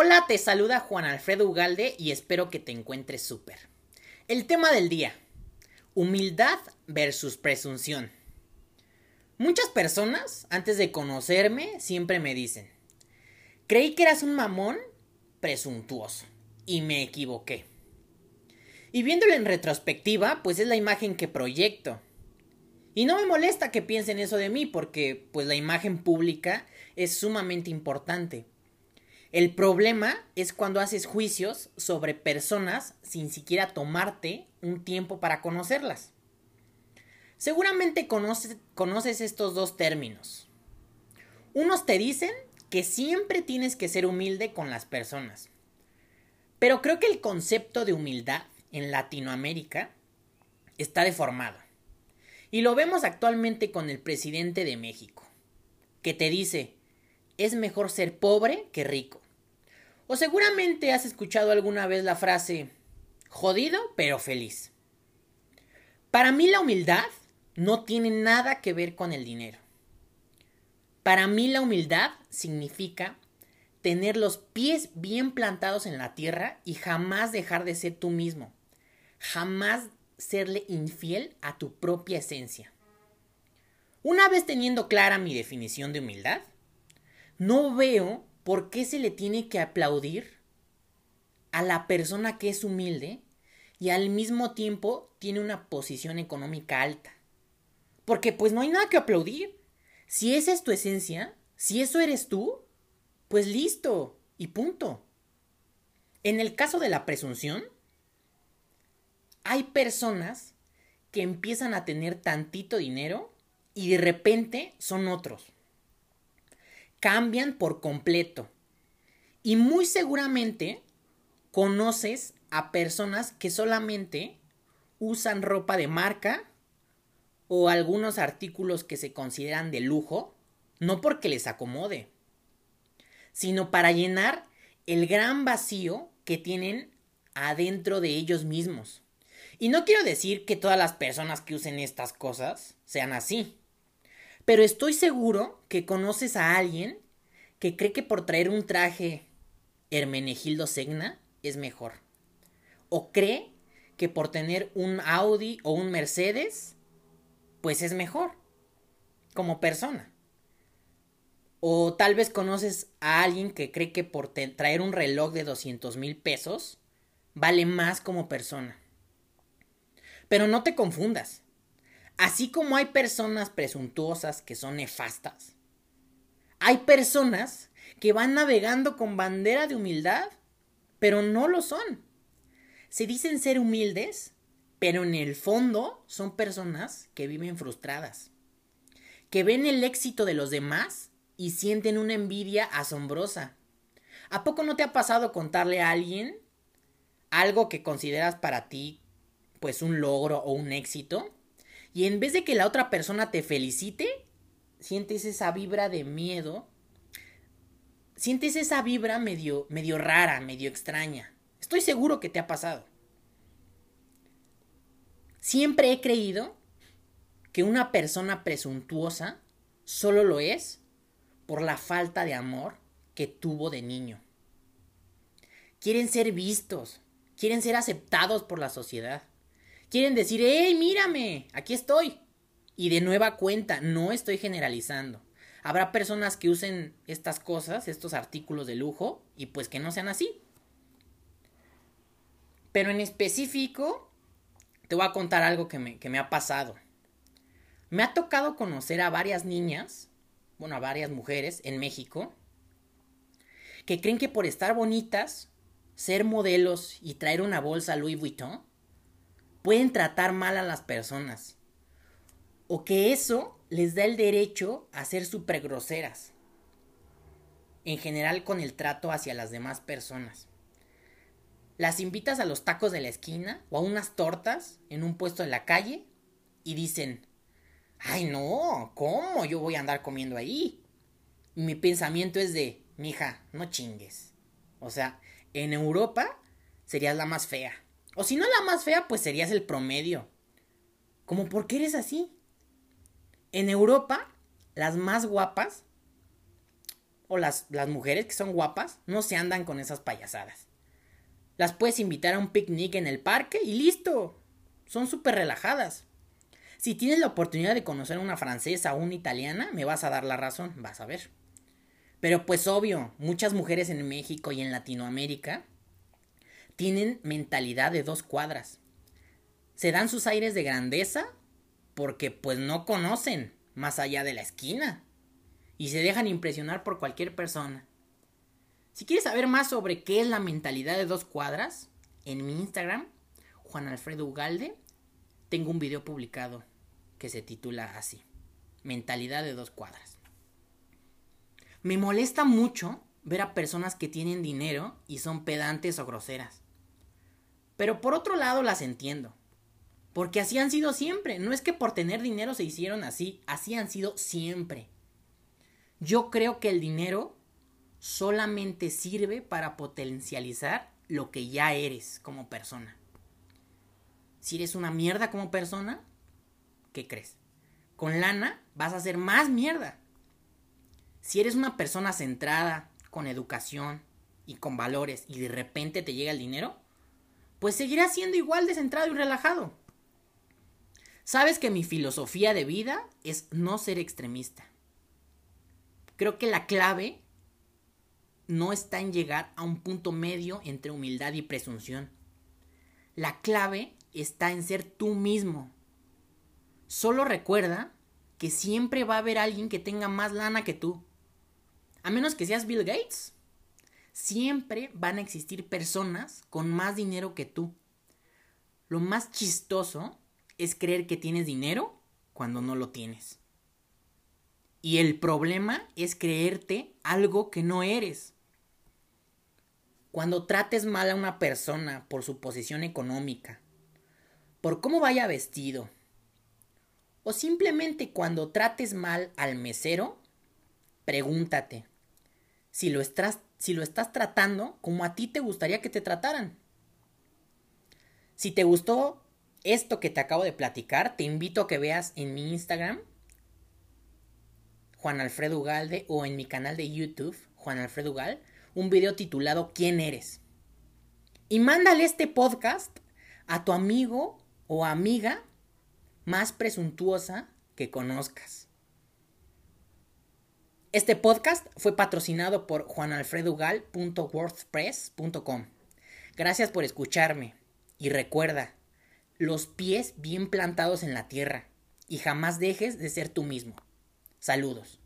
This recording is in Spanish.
Hola, te saluda Juan Alfredo Ugalde y espero que te encuentres súper. El tema del día. Humildad versus presunción. Muchas personas, antes de conocerme, siempre me dicen, creí que eras un mamón presuntuoso y me equivoqué. Y viéndolo en retrospectiva, pues es la imagen que proyecto. Y no me molesta que piensen eso de mí porque pues la imagen pública es sumamente importante. El problema es cuando haces juicios sobre personas sin siquiera tomarte un tiempo para conocerlas. Seguramente conoces, estos dos términos. Unos te dicen que siempre tienes que ser humilde con las personas. Pero creo que el concepto de humildad en Latinoamérica está deformado. Y lo vemos actualmente con el presidente de México, que te dice, es mejor ser pobre que rico. O seguramente has escuchado alguna vez la frase jodido pero feliz. Para mí la humildad no tiene nada que ver con el dinero. Para mí la humildad significa tener los pies bien plantados en la tierra y jamás dejar de ser tú mismo. Jamás serle infiel a tu propia esencia. Una vez teniendo clara mi definición de humildad, no veo por qué se le tiene que aplaudir a la persona que es humilde y al mismo tiempo tiene una posición económica alta. Porque pues no hay nada que aplaudir. Si esa es tu esencia, si eso eres tú, pues listo y punto. En el caso de la presunción, hay personas que empiezan a tener tantito dinero y de repente son otros cambian por completo. Y muy seguramente conoces a personas que solamente usan ropa de marca o algunos artículos que se consideran de lujo, no porque les acomode, sino para llenar el gran vacío que tienen adentro de ellos mismos. Y no quiero decir que todas las personas que usen estas cosas sean así. Pero estoy seguro que conoces a alguien que cree que por traer un traje Hermenegildo Segna es mejor. O cree que por tener un Audi o un Mercedes, pues es mejor. Como persona. O tal vez conoces a alguien que cree que por traer un reloj de 200 mil pesos vale más como persona. Pero no te confundas. Así como hay personas presuntuosas que son nefastas, hay personas que van navegando con bandera de humildad, pero no lo son. Se dicen ser humildes, pero en el fondo son personas que viven frustradas, que ven el éxito de los demás y sienten una envidia asombrosa. ¿A poco no te ha pasado contarle a alguien algo que consideras para ti pues un logro o un éxito y en vez de que la otra persona te felicite, sientes esa vibra de miedo. Sientes esa vibra medio, medio rara, medio extraña. Estoy seguro que te ha pasado. Siempre he creído que una persona presuntuosa solo lo es por la falta de amor que tuvo de niño. Quieren ser vistos, quieren ser aceptados por la sociedad. Quieren decir, ¡hey, mírame! Aquí estoy. Y de nueva cuenta, no estoy generalizando. Habrá personas que usen estas cosas, estos artículos de lujo, y pues que no sean así. Pero en específico, te voy a contar algo que me, que me ha pasado. Me ha tocado conocer a varias niñas, bueno, a varias mujeres en México, que creen que por estar bonitas, ser modelos y traer una bolsa Louis Vuitton, pueden tratar mal a las personas. O que eso les da el derecho a ser súper groseras. En general con el trato hacia las demás personas. Las invitas a los tacos de la esquina o a unas tortas en un puesto de la calle y dicen, ay no, ¿cómo yo voy a andar comiendo ahí? Y mi pensamiento es de, mija, no chingues. O sea, en Europa serías la más fea. O si no la más fea, pues serías el promedio. Como, ¿por qué eres así? En Europa, las más guapas o las, las mujeres que son guapas no se andan con esas payasadas. Las puedes invitar a un picnic en el parque y listo. Son súper relajadas. Si tienes la oportunidad de conocer a una francesa o una italiana, me vas a dar la razón, vas a ver. Pero pues obvio, muchas mujeres en México y en Latinoamérica tienen mentalidad de dos cuadras. Se dan sus aires de grandeza porque pues no conocen más allá de la esquina y se dejan impresionar por cualquier persona. Si quieres saber más sobre qué es la mentalidad de dos cuadras, en mi Instagram, Juan Alfredo Ugalde, tengo un video publicado que se titula así, Mentalidad de dos cuadras. Me molesta mucho ver a personas que tienen dinero y son pedantes o groseras. Pero por otro lado las entiendo. Porque así han sido siempre. No es que por tener dinero se hicieron así. Así han sido siempre. Yo creo que el dinero solamente sirve para potencializar lo que ya eres como persona. Si eres una mierda como persona, ¿qué crees? Con lana vas a ser más mierda. Si eres una persona centrada, con educación y con valores y de repente te llega el dinero, pues seguirás siendo igual de centrado y relajado. Sabes que mi filosofía de vida es no ser extremista. Creo que la clave no está en llegar a un punto medio entre humildad y presunción. La clave está en ser tú mismo. Solo recuerda que siempre va a haber alguien que tenga más lana que tú. A menos que seas Bill Gates. Siempre van a existir personas con más dinero que tú. Lo más chistoso es creer que tienes dinero cuando no lo tienes. Y el problema es creerte algo que no eres. Cuando trates mal a una persona por su posición económica, por cómo vaya vestido, o simplemente cuando trates mal al mesero, pregúntate si lo estás, si lo estás tratando como a ti te gustaría que te trataran. Si te gustó esto que te acabo de platicar, te invito a que veas en mi Instagram, Juan Alfredo Ugalde, o en mi canal de YouTube, Juan Alfredo Ugal, un video titulado ¿Quién eres? Y mándale este podcast a tu amigo o amiga más presuntuosa que conozcas. Este podcast fue patrocinado por juanalfredugal.wordpress.com. Gracias por escucharme y recuerda, los pies bien plantados en la tierra y jamás dejes de ser tú mismo. Saludos.